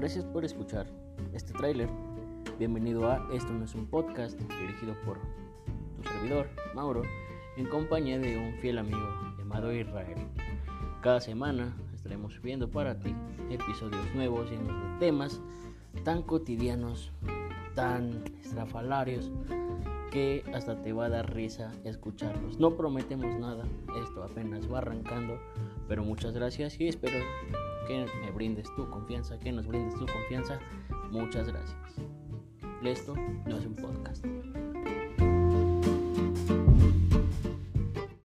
Gracias por escuchar este tráiler. Bienvenido a Esto no es un podcast dirigido por tu servidor, Mauro, en compañía de un fiel amigo llamado Israel. Cada semana estaremos subiendo para ti episodios nuevos llenos de temas tan cotidianos, tan estrafalarios, que hasta te va a dar risa escucharlos. No prometemos nada, esto apenas va arrancando, pero muchas gracias y espero que me brindes tu confianza, que nos brindes tu confianza. Muchas gracias. Esto no es un podcast.